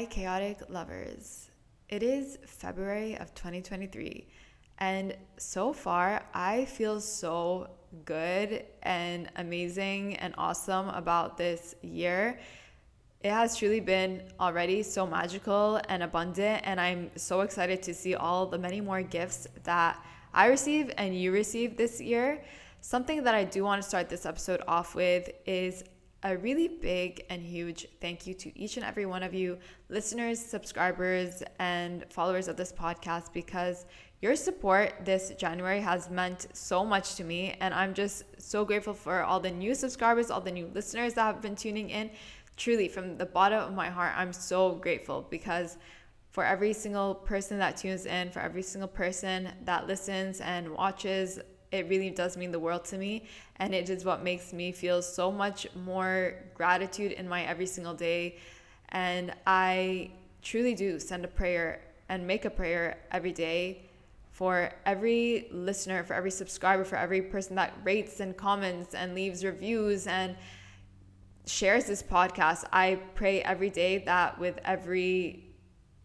Hi, chaotic lovers. It is February of 2023, and so far I feel so good and amazing and awesome about this year. It has truly been already so magical and abundant, and I'm so excited to see all the many more gifts that I receive and you receive this year. Something that I do want to start this episode off with is a really big and huge thank you to each and every one of you, listeners, subscribers, and followers of this podcast, because your support this January has meant so much to me. And I'm just so grateful for all the new subscribers, all the new listeners that have been tuning in. Truly, from the bottom of my heart, I'm so grateful because for every single person that tunes in, for every single person that listens and watches it really does mean the world to me. And it is what makes me feel so much more gratitude in my every single day. And I truly do send a prayer and make a prayer every day for every listener, for every subscriber, for every person that rates and comments and leaves reviews and shares this podcast. I pray every day that with every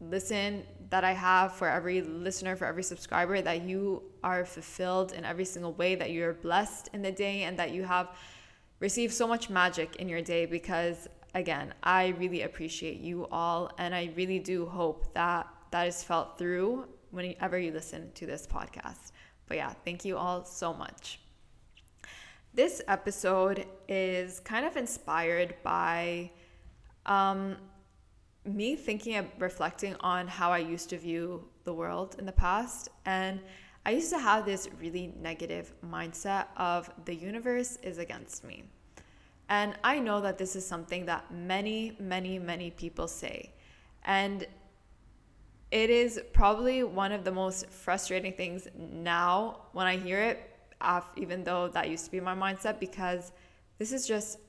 listen that I have for every listener, for every subscriber, that you are fulfilled in every single way, that you're blessed in the day, and that you have received so much magic in your day because, again, I really appreciate you all. And I really do hope that that is felt through whenever you listen to this podcast. But yeah, thank you all so much. This episode is kind of inspired by um, me thinking and reflecting on how I used to view the world in the past. And I used to have this really negative mindset of the universe is against me. And I know that this is something that many, many, many people say. And it is probably one of the most frustrating things now when I hear it, even though that used to be my mindset, because this is just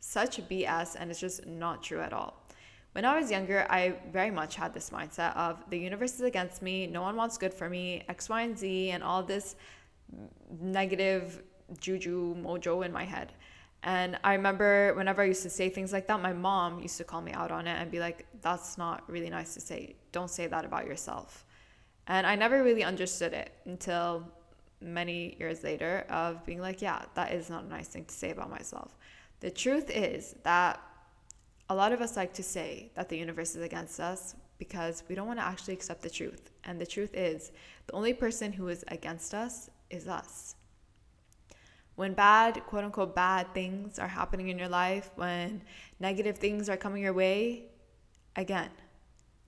such BS and it's just not true at all. When I was younger, I very much had this mindset of the universe is against me, no one wants good for me, X, Y, and Z, and all this negative juju mojo in my head. And I remember whenever I used to say things like that, my mom used to call me out on it and be like, that's not really nice to say. Don't say that about yourself. And I never really understood it until many years later of being like, yeah, that is not a nice thing to say about myself. The truth is that a lot of us like to say that the universe is against us because we don't want to actually accept the truth. And the truth is, the only person who is against us is us. When bad, quote unquote, bad things are happening in your life, when negative things are coming your way, again,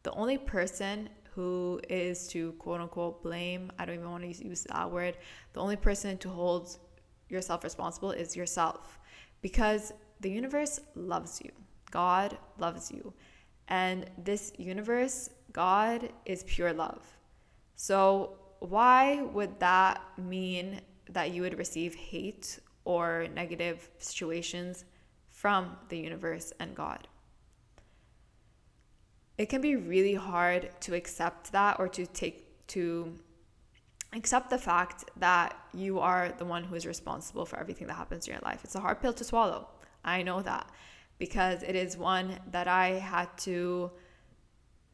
the only person who is to quote unquote blame, I don't even want to use that word, the only person to hold yourself responsible is yourself because the universe loves you. God loves you. And this universe, God is pure love. So, why would that mean that you would receive hate or negative situations from the universe and God? It can be really hard to accept that or to take to accept the fact that you are the one who is responsible for everything that happens in your life. It's a hard pill to swallow. I know that because it is one that I had to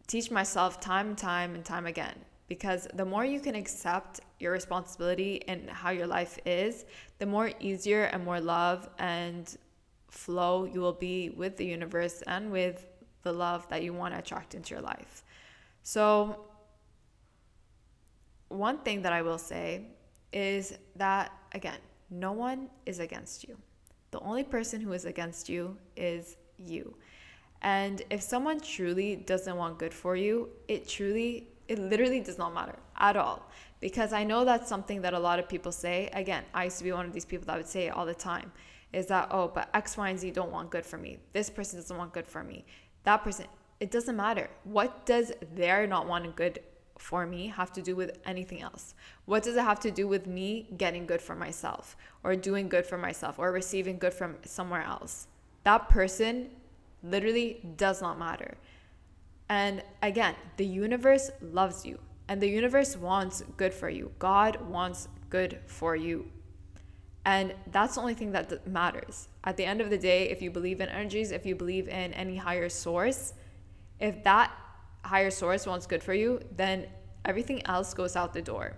teach myself time and time and time again. Because the more you can accept your responsibility and how your life is, the more easier and more love and flow you will be with the universe and with the love that you want to attract into your life. So, one thing that I will say is that, again, no one is against you. The only person who is against you is you. And if someone truly doesn't want good for you, it truly, it literally does not matter at all. Because I know that's something that a lot of people say. Again, I used to be one of these people that would say it all the time is that, oh, but X, Y, and Z don't want good for me. This person doesn't want good for me. That person, it doesn't matter. What does their not wanting good for me have to do with anything else? What does it have to do with me getting good for myself or doing good for myself or receiving good from somewhere else? That person literally does not matter. And again, the universe loves you and the universe wants good for you. God wants good for you. And that's the only thing that matters. At the end of the day, if you believe in energies, if you believe in any higher source, if that higher source wants good for you, then everything else goes out the door.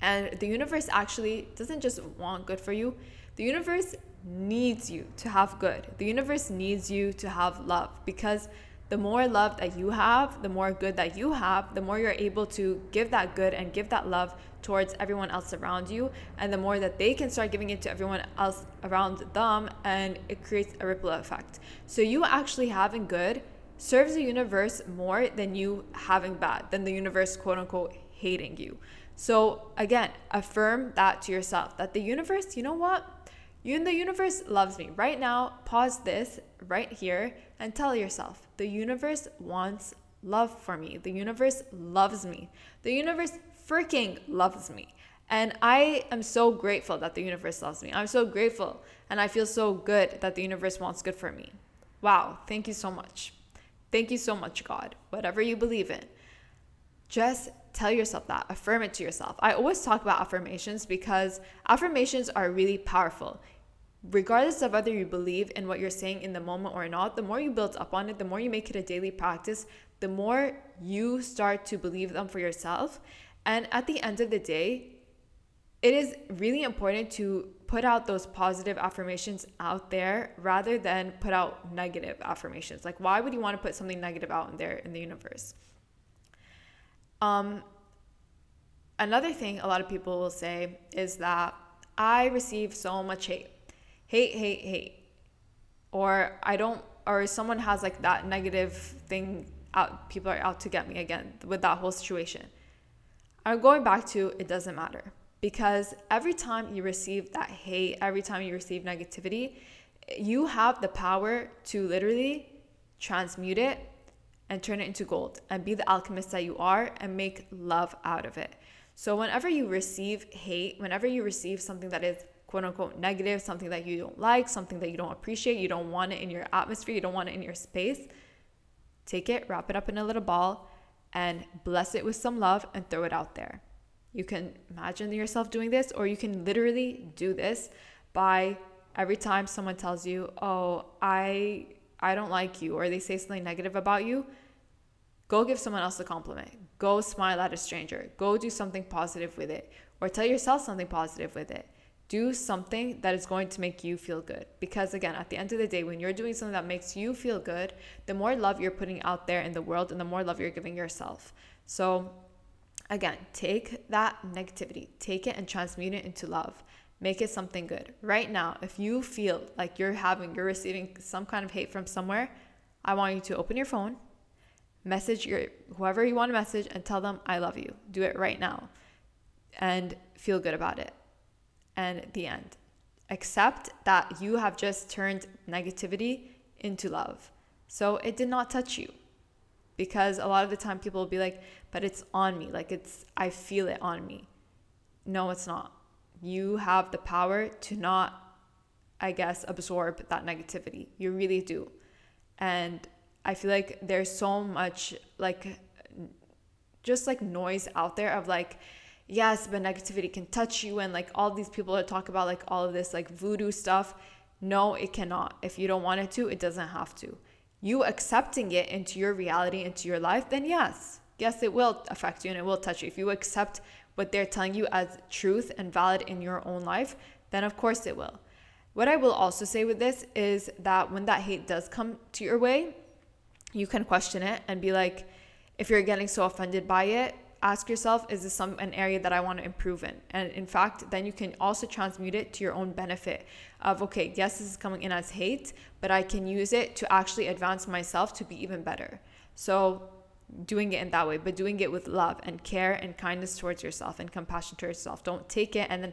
And the universe actually doesn't just want good for you, the universe needs you to have good. The universe needs you to have love because the more love that you have, the more good that you have, the more you're able to give that good and give that love towards everyone else around you. And the more that they can start giving it to everyone else around them, and it creates a ripple effect. So, you actually having good serves the universe more than you having bad, than the universe, quote unquote, hating you. So, again, affirm that to yourself that the universe, you know what? You and the universe loves me. Right now, pause this right here and tell yourself the universe wants love for me. The universe loves me. The universe freaking loves me. And I am so grateful that the universe loves me. I'm so grateful and I feel so good that the universe wants good for me. Wow, thank you so much. Thank you so much, God. Whatever you believe in, just tell yourself that. Affirm it to yourself. I always talk about affirmations because affirmations are really powerful regardless of whether you believe in what you're saying in the moment or not, the more you build up on it, the more you make it a daily practice, the more you start to believe them for yourself. And at the end of the day, it is really important to put out those positive affirmations out there rather than put out negative affirmations. Like, why would you want to put something negative out in there in the universe? Um, another thing a lot of people will say is that I receive so much hate hate, hate, hate. Or I don't, or someone has like that negative thing out, people are out to get me again with that whole situation. I'm going back to it doesn't matter because every time you receive that hate, every time you receive negativity, you have the power to literally transmute it and turn it into gold and be the alchemist that you are and make love out of it. So, whenever you receive hate, whenever you receive something that is quote unquote negative, something that you don't like, something that you don't appreciate, you don't want it in your atmosphere, you don't want it in your space, take it, wrap it up in a little ball, and bless it with some love and throw it out there. You can imagine yourself doing this, or you can literally do this by every time someone tells you, "Oh, I I don't like you," or they say something negative about you, go give someone else a compliment. Go smile at a stranger. Go do something positive with it, or tell yourself something positive with it do something that is going to make you feel good. Because again, at the end of the day, when you're doing something that makes you feel good, the more love you're putting out there in the world and the more love you're giving yourself. So, again, take that negativity, take it and transmute it into love. Make it something good. Right now, if you feel like you're having, you're receiving some kind of hate from somewhere, I want you to open your phone, message your whoever you want to message, and tell them, I love you. Do it right now and feel good about it and the end. Accept that you have just turned negativity into love. So it did not touch you. Because a lot of the time people will be like, but it's on me. Like it's, I feel it on me. No, it's not. You have the power to not, I guess, absorb that negativity. You really do. And I feel like there's so much like, just like noise out there of like, yes, but negativity can touch you and like all these people that talk about like all of this like voodoo stuff. No, it cannot. If you don't want it to, it doesn't have to. You accepting it into your reality, into your life, then yes, yes, it will affect you and it will touch you. If you accept what they're telling you as truth and valid in your own life, then of course it will. What I will also say with this is that when that hate does come to your way, you can question it and be like, if you're getting so offended by it, ask yourself is this some an area that i want to improve in? And in fact then you can also transmute it to your own benefit of okay yes this is coming in as hate but i can use it to actually advance myself to be even better. So doing it in that way but doing it with love and care and kindness towards yourself and compassion towards yourself. Don't take it and then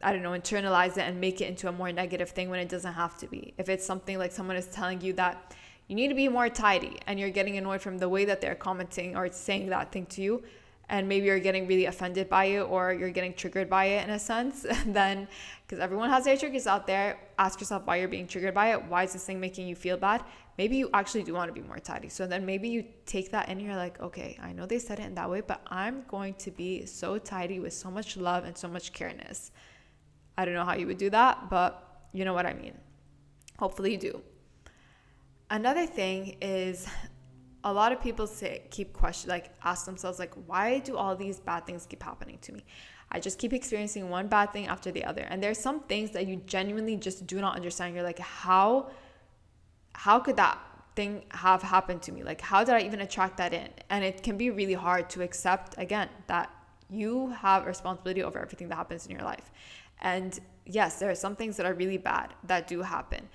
I don't know, internalize it and make it into a more negative thing when it doesn't have to be. If it's something like someone is telling you that you need to be more tidy and you're getting annoyed from the way that they're commenting or saying that thing to you, and maybe you're getting really offended by it or you're getting triggered by it in a sense, then because everyone has their triggers out there, ask yourself why you're being triggered by it. Why is this thing making you feel bad? Maybe you actually do want to be more tidy. So then maybe you take that in and you're like, okay, I know they said it in that way, but I'm going to be so tidy with so much love and so much careness. I don't know how you would do that, but you know what I mean. Hopefully you do. Another thing is a lot of people say keep question like ask themselves like why do all these bad things keep happening to me? I just keep experiencing one bad thing after the other. And there's some things that you genuinely just do not understand. You're like, how how could that thing have happened to me? Like how did I even attract that in? And it can be really hard to accept again that you have responsibility over everything that happens in your life. And yes, there are some things that are really bad that do happen.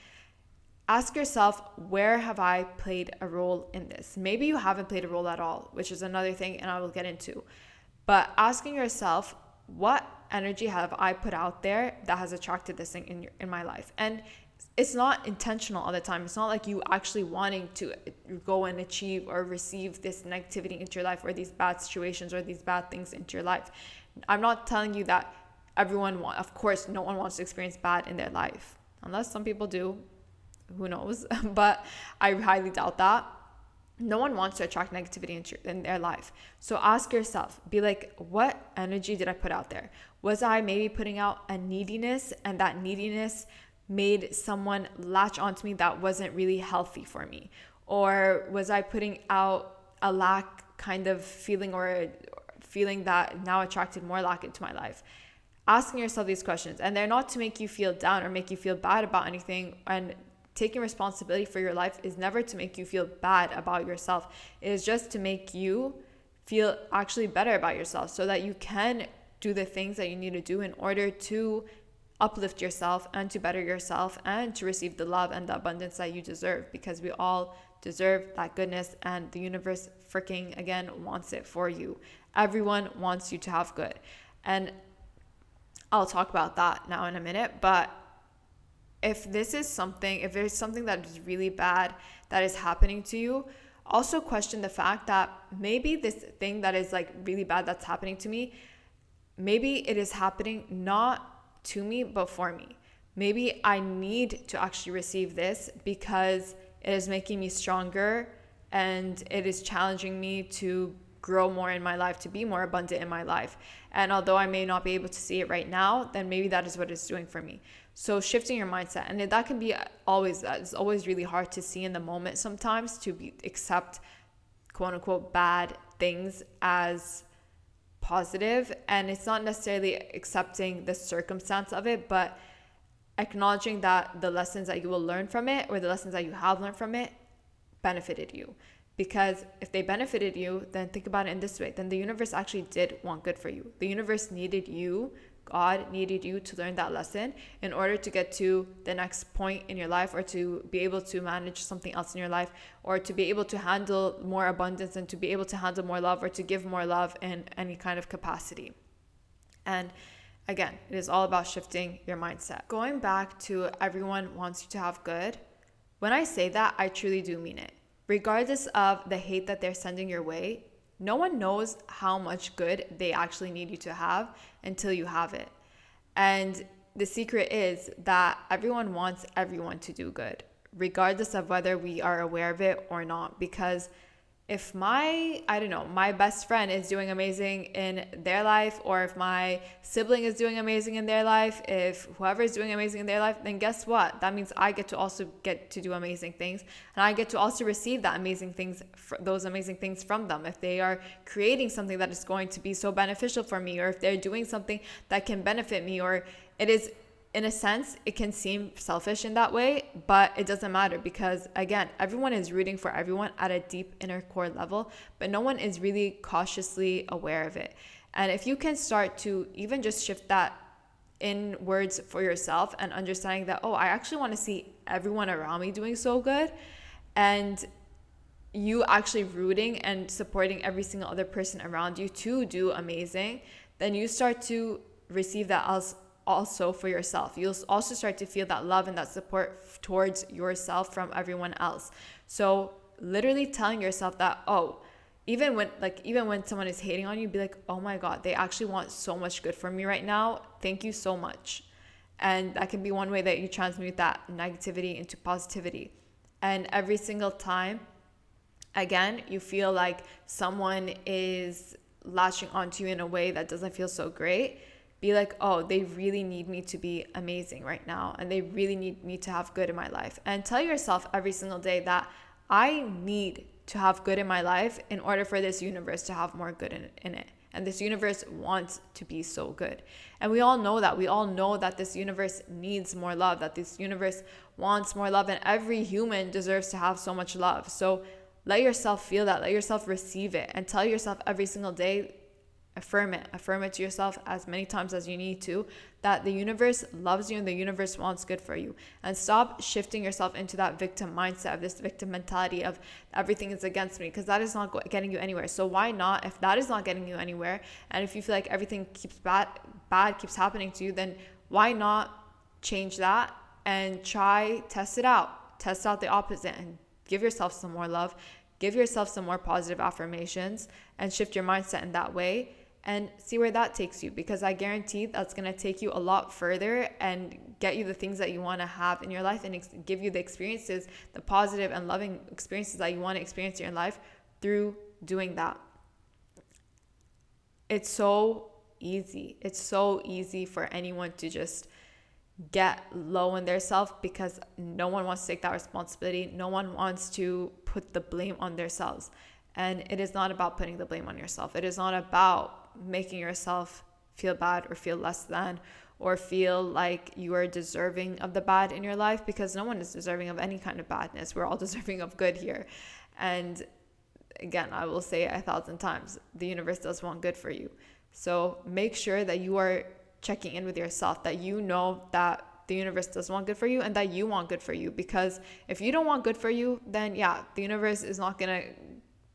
Ask yourself, where have I played a role in this? Maybe you haven't played a role at all, which is another thing, and I will get into. But asking yourself, what energy have I put out there that has attracted this thing in your, in my life? And it's not intentional all the time. It's not like you actually wanting to uh, go and achieve or receive this negativity into your life or these bad situations or these bad things into your life. I'm not telling you that everyone want, of course, no one wants to experience bad in their life. Unless some people do, who knows? but I highly doubt that. No one wants to attract negativity in their life. So ask yourself, be like, what energy did I put out there? Was I maybe putting out a neediness and that neediness made someone latch onto me that wasn't really healthy for me? Or was I putting out a lack kind of feeling or feeling that now attracted more lack into my life? Asking yourself these questions, and they're not to make you feel down or make you feel bad about anything. And taking responsibility for your life is never to make you feel bad about yourself, it is just to make you feel actually better about yourself so that you can do the things that you need to do in order to uplift yourself and to better yourself and to receive the love and the abundance that you deserve because we all deserve that goodness and the universe freaking again wants it for you. Everyone wants you to have good. And I'll talk about that now in a minute, but if this is something, if there's something that is really bad that is happening to you, also question the fact that maybe this thing that is like really bad that's happening to me, maybe it is happening not to me, but for me. Maybe I need to actually receive this because it is making me stronger and it is challenging me to grow more in my life, to be more abundant in my life. And although I may not be able to see it right now, then maybe that is what it's doing for me. So shifting your mindset, and that can be always it's always really hard to see in the moment sometimes to be, accept quote unquote bad things as positive, and it's not necessarily accepting the circumstance of it, but acknowledging that the lessons that you will learn from it or the lessons that you have learned from it benefited you. Because if they benefited you, then think about it in this way then the universe actually did want good for you. The universe needed you God needed you to learn that lesson in order to get to the next point in your life or to be able to manage something else in your life or to be able to handle more abundance and to be able to handle more love or to give more love in any kind of capacity. And again, it is all about shifting your mindset. Going back to everyone wants you to have good, when I say that, I truly do mean it. Regardless of the hate that they're sending your way, no one knows how much good they actually need you to have until you have it. And the secret is that everyone wants everyone to do good, regardless of whether we are aware of it or not, because if my i don't know my best friend is doing amazing in their life or if my sibling is doing amazing in their life if whoever is doing amazing in their life then guess what? That means i get to also get to do amazing things and i get to also receive that amazing things those amazing things from them. If they are creating something that is going to be so beneficial for me or if they're doing something that can benefit me or it is in a sense, it can seem selfish in that way, but it doesn't matter because, again, everyone is rooting for everyone at a deep inner core level, but no one is really cautiously aware of it. And if you can start to even just shift that in words for yourself and understanding that, oh, I actually want to see everyone around me doing so good, and you actually rooting and supporting every single other person around you to do amazing, then you start to receive that as also for yourself. You'll also start to feel that love and that support towards yourself from everyone else. So, literally telling yourself that, oh, even when like even when someone is hating on you, be like, "Oh my god, they actually want so much good for me right now. Thank you so much." And that can be one way that you transmute that negativity into positivity. And every single time again, you feel like someone is latching onto you in a way that doesn't feel so great, be like, oh, they really need me to be amazing right now and they really need me to have good in my life. And tell yourself every single day that I need to have good in my life in order for this universe to have more good in, in it. And this universe wants to be so good. And we all know that. We all know that this universe needs more love, that this universe wants more love, and every human deserves to have so much love. So let yourself feel that, let yourself receive it, and tell yourself every single day affirm it. Affirm it to yourself as many times as you need to that the universe loves you and the universe wants good for you. And stop shifting yourself into that victim mindset of this victim mentality of everything is against me because that is not getting you anywhere. So why not if that is not getting you anywhere and if you feel like everything keeps bad bad keeps happening to you then why not change that and try test it out. Test out the opposite and give yourself some more love. Give yourself some more positive affirmations and shift your mindset in that way and see where that takes you because I guarantee that's going to take you a lot further and get you the things that you want to have in your life and ex- give you the experiences, the positive and loving experiences that you want to experience in your life through doing that. It's so easy. It's so easy for anyone to just get low in their self because no one wants to take that responsibility. No one wants to put the blame on themselves. And it is not about putting the blame on yourself. It is not about making yourself feel bad or feel less than or feel like you are deserving of the bad in your life because no one is deserving of any kind of badness. We're all deserving of good here. And again, I will say a thousand times the universe does want good for you. So make sure that you are checking in with yourself, that you know that the universe does want good for you and that you want good for you. Because if you don't want good for you, then yeah, the universe is not going to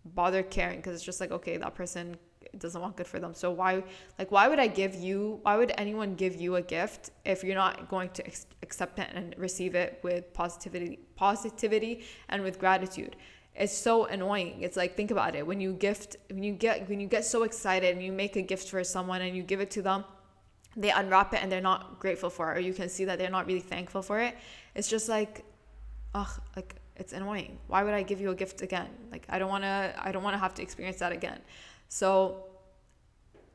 bother caring because it's just like, okay, that person it doesn't want good for them. So why like why would I give you why would anyone give you a gift if you're not going to ex- accept it and receive it with positivity positivity and with gratitude? It's so annoying. It's like think about it. When you gift when you get when you get so excited and you make a gift for someone and you give it to them, they unwrap it and they're not grateful for it or you can see that they're not really thankful for it. It's just like ugh like it's annoying. Why would I give you a gift again? Like I don't want to I don't want to have to experience that again. So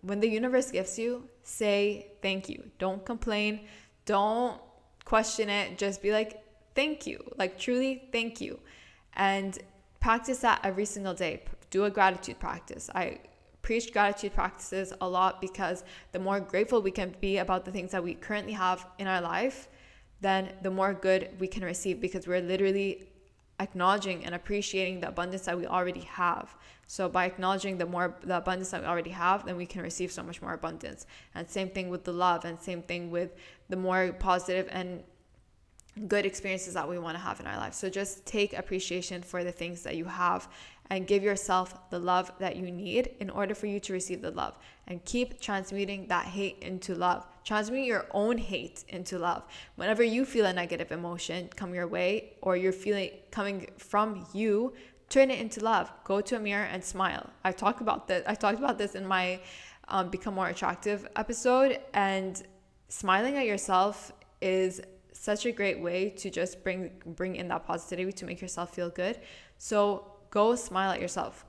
when the universe gifts you, say thank you. Don't complain. Don't question it. Just be like, thank you. Like, truly, thank you. And practice that every single day. Do a gratitude practice. I preach gratitude practices a lot because the more grateful we can be about the things that we currently have in our life, then the more good we can receive because we're literally acknowledging and appreciating the abundance that we already have. So by acknowledging the more the abundance that we already have, then we can receive so much more abundance. And same thing with the love and same thing with the more positive and good experiences that we want to have in our life. So just take appreciation for the things that you have and give yourself the love that you need in order for you to receive the love. And keep transmuting that hate into love. Transmute your own hate into love. Whenever you feel a negative emotion come your way or you're feeling coming from you, turn it into love. Go to a mirror and smile. I talked about this. I talked about this in my um, Become More Attractive episode. And smiling at yourself is such a great way to just bring bring in that positivity to make yourself feel good. So go smile at yourself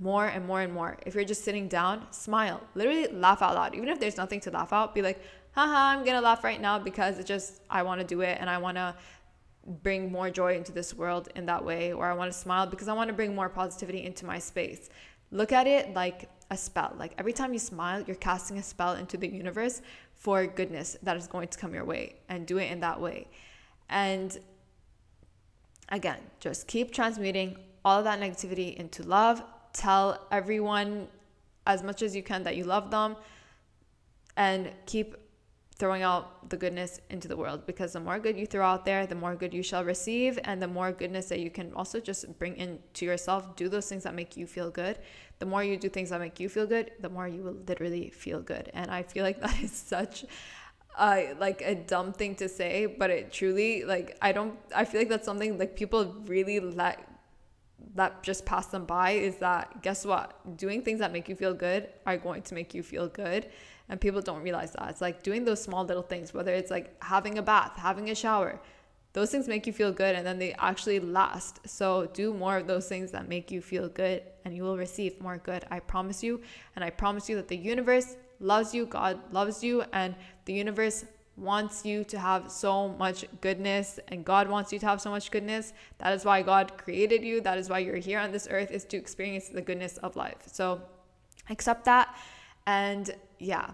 more and more and more. If you're just sitting down, smile. Literally laugh out loud. Even if there's nothing to laugh out, be like, haha, I'm gonna laugh right now because it just I wanna do it and I wanna bring more joy into this world in that way, or I wanna smile because I wanna bring more positivity into my space. Look at it like a spell. Like every time you smile, you're casting a spell into the universe for goodness that is going to come your way and do it in that way. And again, just keep transmuting all of that negativity into love. Tell everyone as much as you can that you love them and keep throwing out the goodness into the world because the more good you throw out there, the more good you shall receive, and the more goodness that you can also just bring into yourself. Do those things that make you feel good. The more you do things that make you feel good, the more you will literally feel good. And I feel like that is such uh, like a dumb thing to say, but it truly like I don't I feel like that's something like people really let that just pass them by is that guess what? Doing things that make you feel good are going to make you feel good. And people don't realize that. It's like doing those small little things, whether it's like having a bath, having a shower. Those things make you feel good and then they actually last. So do more of those things that make you feel good and you will receive more good. I promise you. And I promise you that the universe loves you, God loves you, and the universe wants you to have so much goodness and God wants you to have so much goodness. That is why God created you. That is why you're here on this earth is to experience the goodness of life. So accept that. And yeah,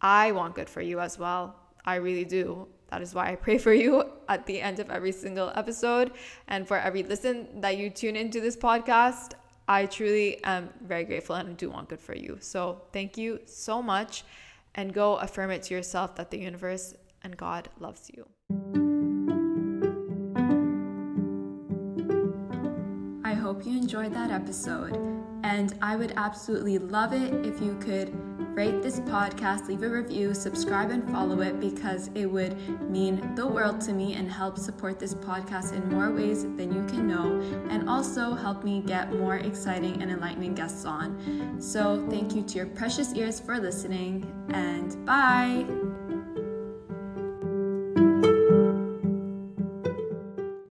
I want good for you as well. I really do. That is why I pray for you at the end of every single episode and for every listen that you tune into this podcast. I truly am very grateful and do want good for you. So thank you so much and go affirm it to yourself that the universe and God loves you. I hope you enjoyed that episode, and I would absolutely love it if you could rate this podcast, leave a review, subscribe, and follow it because it would mean the world to me and help support this podcast in more ways than you can know, and also help me get more exciting and enlightening guests on. So, thank you to your precious ears for listening, and bye.